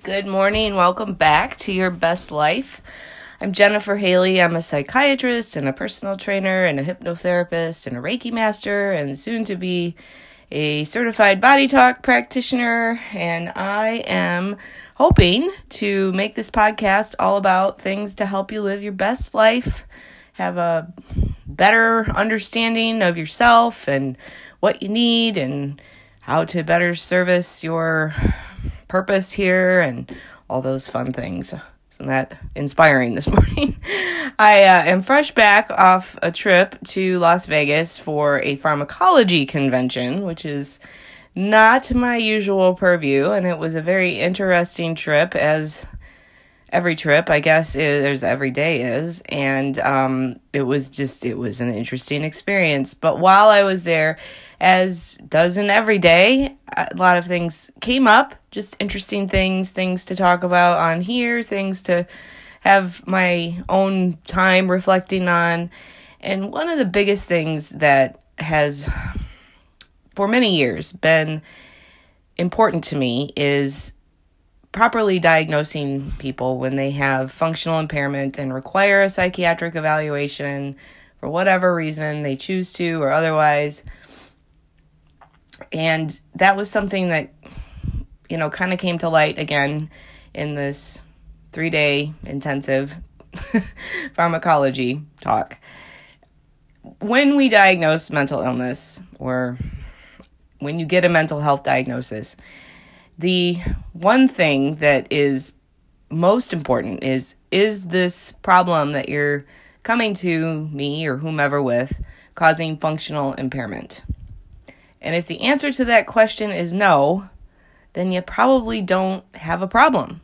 Good morning. Welcome back to Your Best Life. I'm Jennifer Haley. I'm a psychiatrist and a personal trainer and a hypnotherapist and a Reiki master and soon to be a certified body talk practitioner. And I am hoping to make this podcast all about things to help you live your best life, have a better understanding of yourself and what you need and how to better service your purpose here and all those fun things. Isn't that inspiring this morning? I uh, am fresh back off a trip to Las Vegas for a pharmacology convention, which is not my usual purview, and it was a very interesting trip, as every trip, I guess, is, every day is, and um, it was just it was an interesting experience. But while I was there, as does in every day, a lot of things came up, just interesting things, things to talk about on here, things to have my own time reflecting on. And one of the biggest things that has, for many years, been important to me is properly diagnosing people when they have functional impairment and require a psychiatric evaluation for whatever reason they choose to or otherwise and that was something that, you know, kind of came to light again in this three day intensive pharmacology talk. When we diagnose mental illness or when you get a mental health diagnosis, the one thing that is most important is is this problem that you're coming to me or whomever with causing functional impairment? And if the answer to that question is no, then you probably don't have a problem.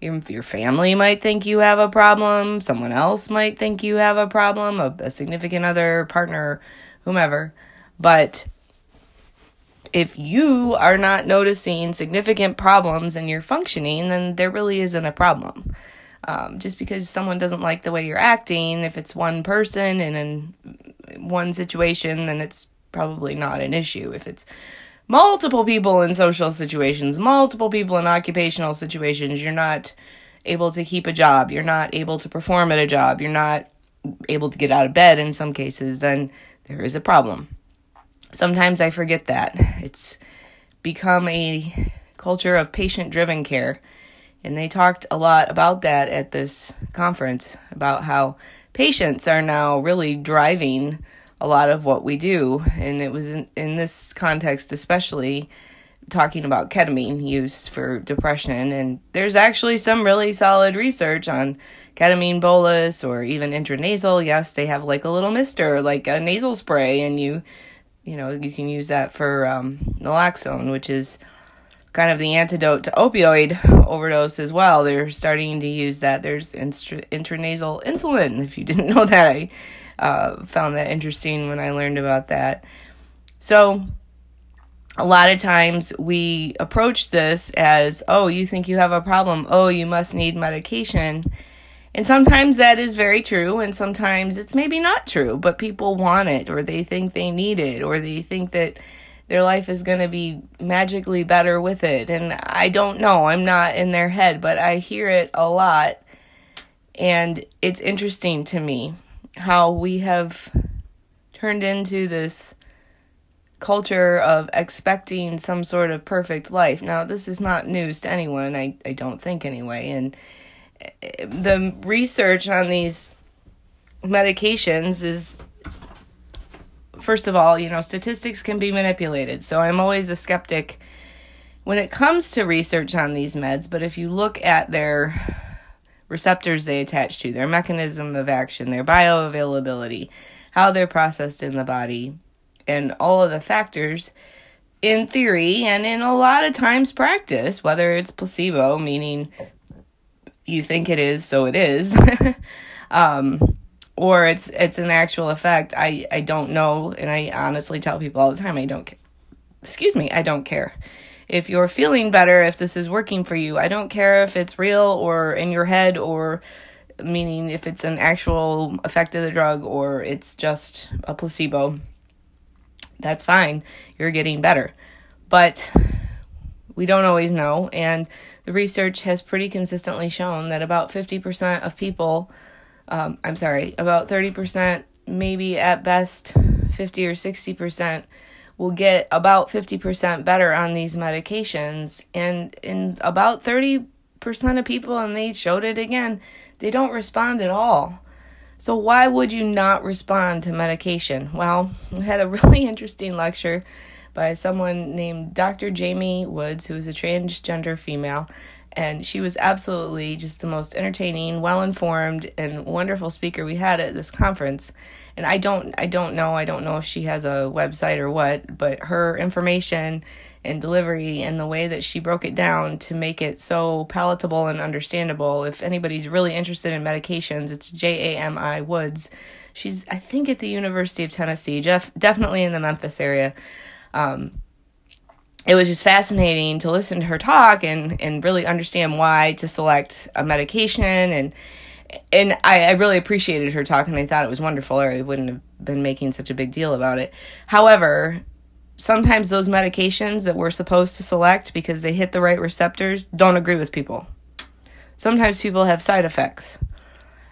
Your family might think you have a problem, someone else might think you have a problem, a, a significant other, partner, whomever. But if you are not noticing significant problems in your functioning, then there really isn't a problem. Um, just because someone doesn't like the way you're acting, if it's one person and in one situation, then it's probably not an issue. If it's multiple people in social situations, multiple people in occupational situations, you're not able to keep a job, you're not able to perform at a job, you're not able to get out of bed in some cases, then there is a problem. Sometimes I forget that. It's become a culture of patient driven care. And they talked a lot about that at this conference about how patients are now really driving a lot of what we do. And it was in, in this context, especially talking about ketamine use for depression. And there's actually some really solid research on ketamine bolus or even intranasal. Yes, they have like a little mister, like a nasal spray, and you, you know, you can use that for um, naloxone, which is kind of the antidote to opioid overdose as well. They're starting to use that. There's intranasal insulin. If you didn't know that, I uh, found that interesting when I learned about that. So, a lot of times we approach this as, oh, you think you have a problem. Oh, you must need medication. And sometimes that is very true, and sometimes it's maybe not true, but people want it, or they think they need it, or they think that their life is going to be magically better with it. And I don't know, I'm not in their head, but I hear it a lot, and it's interesting to me how we have turned into this culture of expecting some sort of perfect life. Now, this is not news to anyone, I, I don't think anyway. And eh, the research on these medications is, first of all, you know, statistics can be manipulated. So I'm always a skeptic when it comes to research on these meds. But if you look at their receptors they attach to, their mechanism of action, their bioavailability, how they're processed in the body, and all of the factors in theory and in a lot of times practice, whether it's placebo, meaning you think it is, so it is, um, or it's it's an actual effect. I I don't know, and I honestly tell people all the time I don't. Excuse me, I don't care if you're feeling better, if this is working for you. I don't care if it's real or in your head or meaning if it's an actual effect of the drug or it's just a placebo. That's fine. You're getting better. But We don't always know. And the research has pretty consistently shown that about 50% of people, um, I'm sorry, about 30%, maybe at best 50 or 60%, will get about 50% better on these medications. And in about 30% of people, and they showed it again, they don't respond at all. So, why would you not respond to medication? Well, we had a really interesting lecture by someone named Dr. Jamie Woods, who is a transgender female. And she was absolutely just the most entertaining, well informed, and wonderful speaker we had at this conference. And I don't, I don't know, I don't know if she has a website or what, but her information and delivery and the way that she broke it down to make it so palatable and understandable. If anybody's really interested in medications, it's J A M I Woods. She's, I think, at the University of Tennessee, Jeff, definitely in the Memphis area um, it was just fascinating to listen to her talk and and really understand why to select a medication and and I, I really appreciated her talk and I thought it was wonderful or I wouldn't have been making such a big deal about it. However, sometimes those medications that we're supposed to select because they hit the right receptors don't agree with people. Sometimes people have side effects.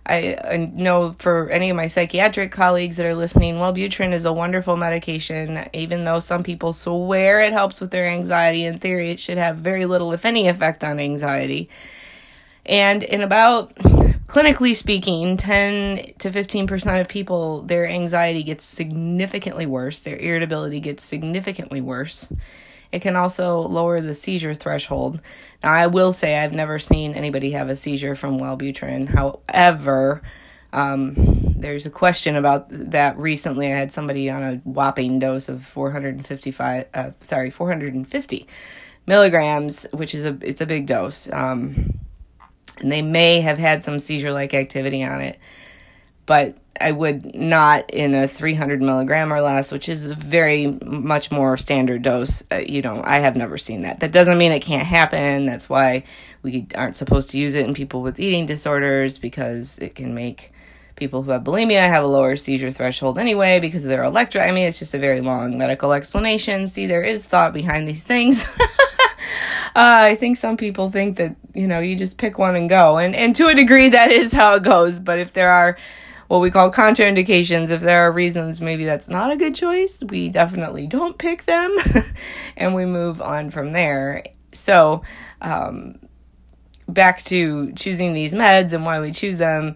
I, I know for any of my psychiatric colleagues that are listening, Wellbutrin is a wonderful medication. Even though some people swear it helps with their anxiety, in theory, it should have very little, if any, effect on anxiety. And in about, clinically speaking, 10 to 15% of people, their anxiety gets significantly worse, their irritability gets significantly worse. It can also lower the seizure threshold. Now, I will say I've never seen anybody have a seizure from Wellbutrin. However, um, there's a question about that recently. I had somebody on a whopping dose of 455, uh, sorry, 450 milligrams, which is a it's a big dose. Um, and they may have had some seizure-like activity on it but I would not in a 300 milligram or less, which is a very much more standard dose. Uh, you know, I have never seen that. That doesn't mean it can't happen. That's why we aren't supposed to use it in people with eating disorders because it can make people who have bulimia have a lower seizure threshold anyway because of their electro. I mean, it's just a very long medical explanation. See, there is thought behind these things. Uh, I think some people think that you know you just pick one and go, and and to a degree that is how it goes. But if there are what we call contraindications. If there are reasons maybe that's not a good choice, we definitely don't pick them and we move on from there. So, um, back to choosing these meds and why we choose them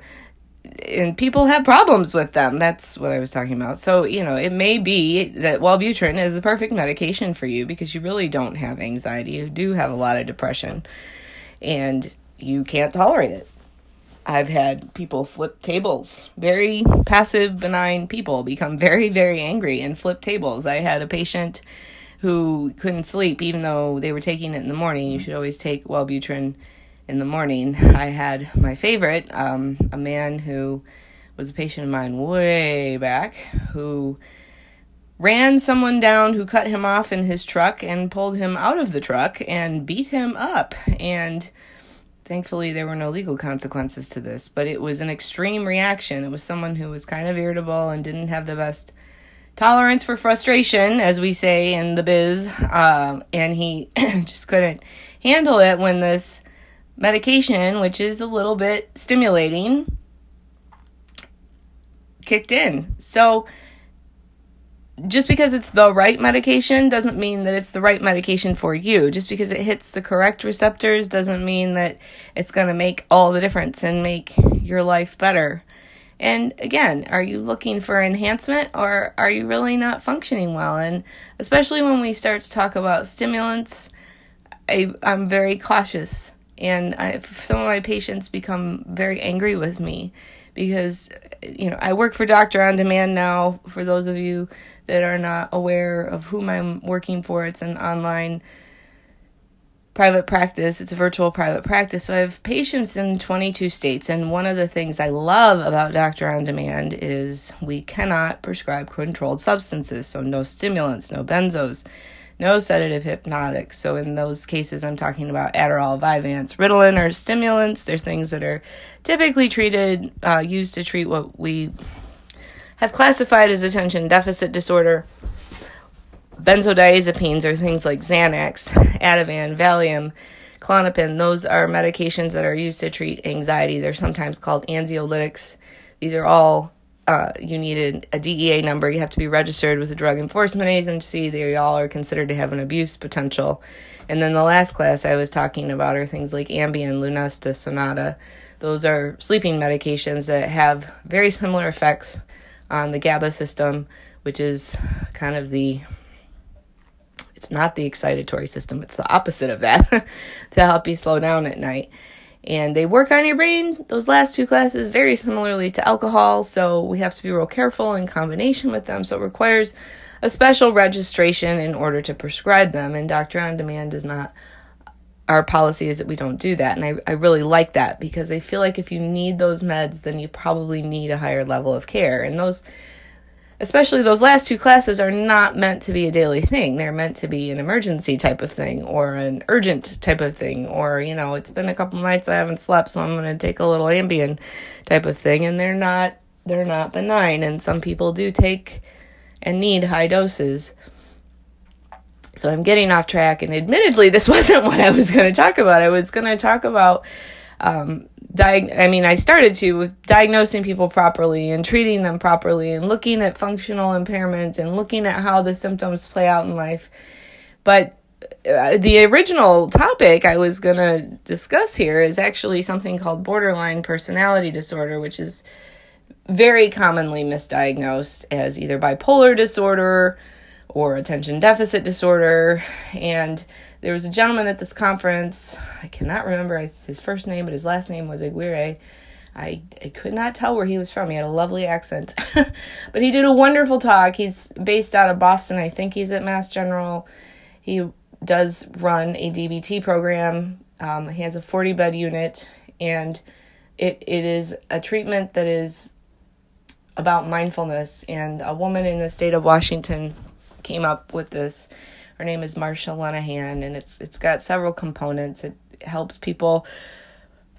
and people have problems with them. That's what I was talking about. So, you know, it may be that Wellbutrin is the perfect medication for you because you really don't have anxiety. You do have a lot of depression and you can't tolerate it. I've had people flip tables. Very passive, benign people become very, very angry and flip tables. I had a patient who couldn't sleep even though they were taking it in the morning. You should always take Wellbutrin in the morning. I had my favorite, um, a man who was a patient of mine way back who ran someone down who cut him off in his truck and pulled him out of the truck and beat him up. And Thankfully, there were no legal consequences to this, but it was an extreme reaction. It was someone who was kind of irritable and didn't have the best tolerance for frustration, as we say in the biz, um, and he just couldn't handle it when this medication, which is a little bit stimulating, kicked in. So, just because it's the right medication doesn't mean that it's the right medication for you. Just because it hits the correct receptors doesn't mean that it's going to make all the difference and make your life better. And again, are you looking for enhancement or are you really not functioning well? And especially when we start to talk about stimulants, I, I'm very cautious. And I, some of my patients become very angry with me because you know I work for Doctor on Demand now. For those of you that are not aware of whom I'm working for, it's an online private practice. It's a virtual private practice. So I have patients in 22 states, and one of the things I love about Doctor on Demand is we cannot prescribe controlled substances, so no stimulants, no benzos no sedative hypnotics. So in those cases, I'm talking about Adderall, Vyvanse, Ritalin, or stimulants. They're things that are typically treated, uh, used to treat what we have classified as attention deficit disorder. benzodiazepines are things like Xanax, Ativan, Valium, Klonopin. Those are medications that are used to treat anxiety. They're sometimes called anxiolytics. These are all uh, you need a, DEA number. You have to be registered with the Drug Enforcement Agency. They all are considered to have an abuse potential. And then the last class I was talking about are things like Ambien, Lunesta, Sonata. Those are sleeping medications that have very similar effects on the GABA system, which is kind of the it's not the excitatory system, it's the opposite of that to help you slow down at night and they work on your brain. Those last two classes very similarly to alcohol, so we have to be real careful in combination with them. So it requires a special registration in order to prescribe them, and Doctor on Demand does not. Our policy is that we don't do that, and I, I really like that because I feel like if you need those meds, then you probably need a higher level of care, and those especially those last two classes are not meant to be a daily thing. They're meant to be an emergency type of thing or an urgent type of thing or, you know, it's been a couple nights I haven't slept, so I'm going to take a little Ambien type of thing and they're not they're not benign and some people do take and need high doses. So I'm getting off track and admittedly this wasn't what I was going to talk about. I was going to talk about um, diag- I mean, I started to with diagnosing people properly and treating them properly and looking at functional impairment and looking at how the symptoms play out in life. But uh, the original topic I was going to discuss here is actually something called borderline personality disorder, which is very commonly misdiagnosed as either bipolar disorder or attention deficit disorder. And there was a gentleman at this conference. I cannot remember his first name, but his last name was Aguirre. I, I could not tell where he was from. He had a lovely accent. but he did a wonderful talk. He's based out of Boston. I think he's at Mass General. He does run a DBT program. Um, he has a 40 bed unit, and it, it is a treatment that is about mindfulness. And a woman in the state of Washington came up with this her name is Marsha Linehan, and it's it's got several components. It helps people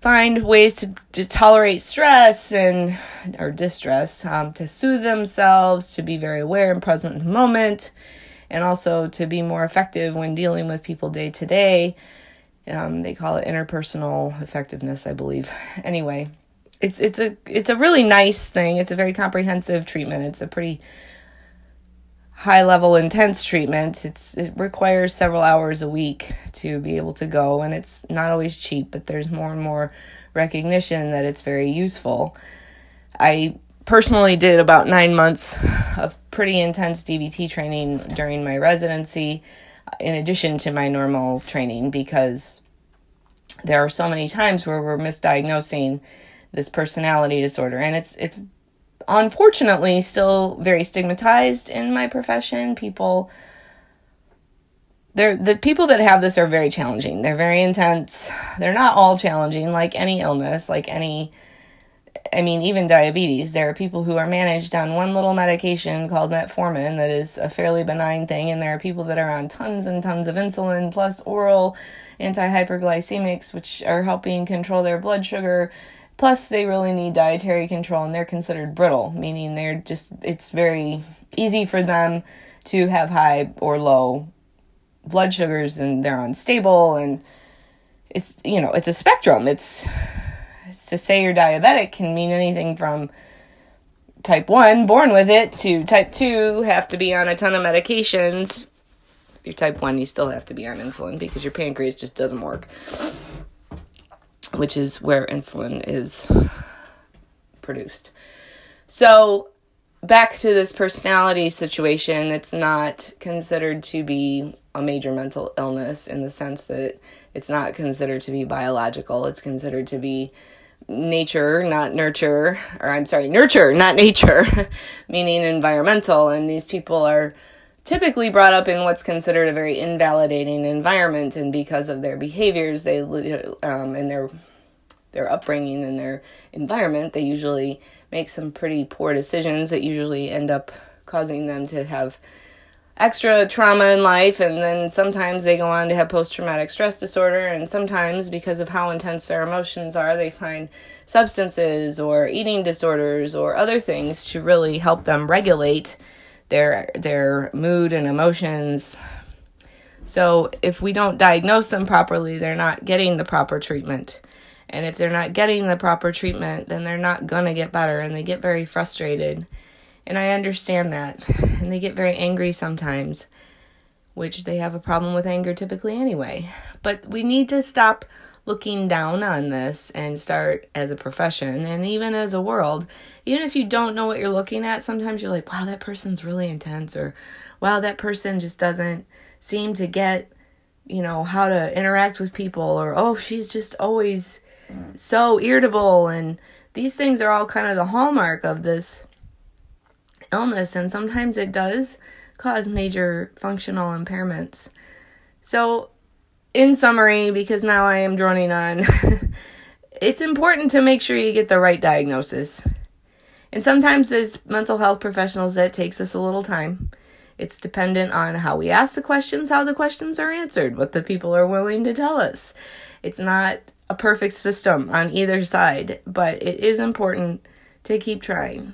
find ways to, to tolerate stress and or distress, um, to soothe themselves, to be very aware and present in the moment, and also to be more effective when dealing with people day to day. Um, they call it interpersonal effectiveness, I believe. Anyway, it's it's a it's a really nice thing. It's a very comprehensive treatment. It's a pretty high level intense treatment it's it requires several hours a week to be able to go and it's not always cheap but there's more and more recognition that it's very useful. I personally did about 9 months of pretty intense DBT training during my residency in addition to my normal training because there are so many times where we're misdiagnosing this personality disorder and it's it's unfortunately still very stigmatized in my profession. People they're the people that have this are very challenging. They're very intense. They're not all challenging like any illness, like any I mean, even diabetes, there are people who are managed on one little medication called metformin that is a fairly benign thing, and there are people that are on tons and tons of insulin plus oral anti-hyperglycemics, which are helping control their blood sugar Plus, they really need dietary control and they're considered brittle, meaning they're just, it's very easy for them to have high or low blood sugars and they're unstable and it's, you know, it's a spectrum. It's, it's to say you're diabetic can mean anything from type 1, born with it, to type 2, have to be on a ton of medications. If you're type 1, you still have to be on insulin because your pancreas just doesn't work which is where insulin is produced. So, back to this personality situation, it's not considered to be a major mental illness in the sense that it's not considered to be biological, it's considered to be nature, not nurture, or I'm sorry, nurture, not nature, meaning environmental. And these people are typically brought up in what's considered a very invalidating environment, and because of their behaviors, they um, and their their upbringing and their environment, they usually make some pretty poor decisions that usually end up causing them to have extra trauma in life. And then sometimes they go on to have post traumatic stress disorder and sometimes because of how intense their emotions are they find substances or eating disorders or other things to really help them regulate their their mood and emotions. So if we don't diagnose them properly, they're not getting the proper treatment. And if they're not getting the proper treatment, then they're not going to get better and they get very frustrated. And I understand that. And they get very angry sometimes, which they have a problem with anger typically anyway. But we need to stop looking down on this and start as a profession and even as a world. Even if you don't know what you're looking at, sometimes you're like, wow, that person's really intense, or wow, that person just doesn't seem to get, you know, how to interact with people, or oh, she's just always so irritable. And these things are all kind of the hallmark of this illness, and sometimes it does cause major functional impairments. So, in summary, because now I am droning on, it's important to make sure you get the right diagnosis. And sometimes, as mental health professionals, that takes us a little time. It's dependent on how we ask the questions, how the questions are answered, what the people are willing to tell us. It's not a perfect system on either side, but it is important to keep trying.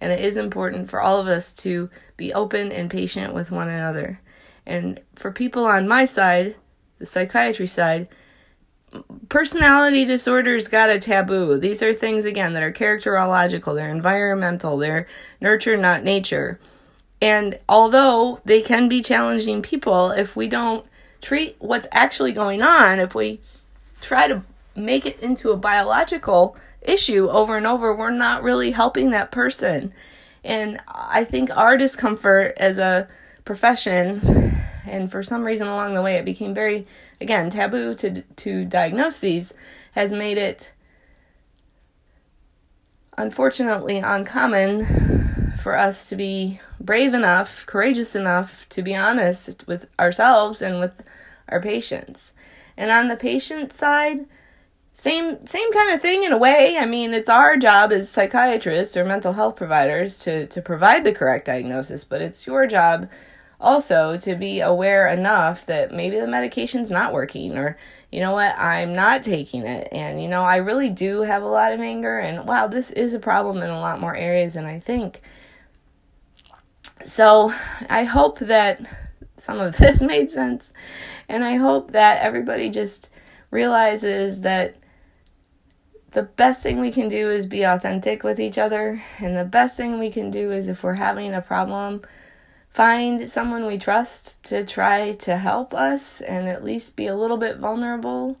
And it is important for all of us to be open and patient with one another. And for people on my side, the psychiatry side, personality disorders got a taboo. These are things, again, that are characterological, they're environmental, they're nurture, not nature. And although they can be challenging people, if we don't treat what's actually going on, if we try to make it into a biological issue over and over, we're not really helping that person. And I think our discomfort as a profession, and for some reason along the way, it became very, again, taboo to to diagnose these, has made it unfortunately uncommon for us to be brave enough, courageous enough to be honest with ourselves and with our patients. And on the patient side, same same kind of thing in a way. I mean, it's our job as psychiatrists or mental health providers to to provide the correct diagnosis, but it's your job also to be aware enough that maybe the medication's not working or you know what, I'm not taking it. And you know, I really do have a lot of anger and wow, this is a problem in a lot more areas than I think. So, I hope that some of this made sense and I hope that everybody just realizes that the best thing we can do is be authentic with each other. And the best thing we can do is if we're having a problem, find someone we trust to try to help us and at least be a little bit vulnerable.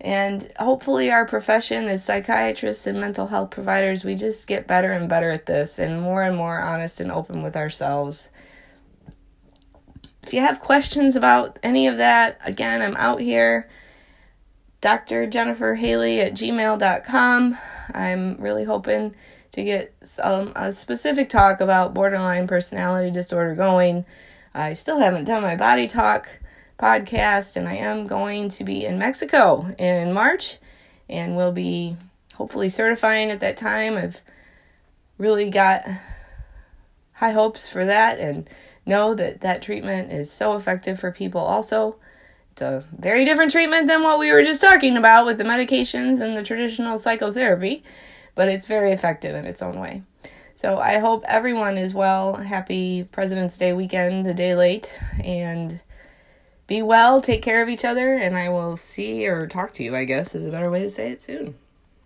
And hopefully, our profession as psychiatrists and mental health providers, we just get better and better at this and more and more honest and open with ourselves. If you have questions about any of that, again, I'm out here. Dr. Jennifer Haley at gmail.com. I'm really hoping to get some, um, a specific talk about borderline personality disorder going. I still haven't done my body talk podcast, and I am going to be in Mexico in March, and will be hopefully certifying at that time. I've really got high hopes for that, and know that that treatment is so effective for people also. It's a very different treatment than what we were just talking about with the medications and the traditional psychotherapy, but it's very effective in its own way. So I hope everyone is well. Happy President's Day weekend, a day late, and be well, take care of each other, and I will see or talk to you, I guess is a better way to say it soon.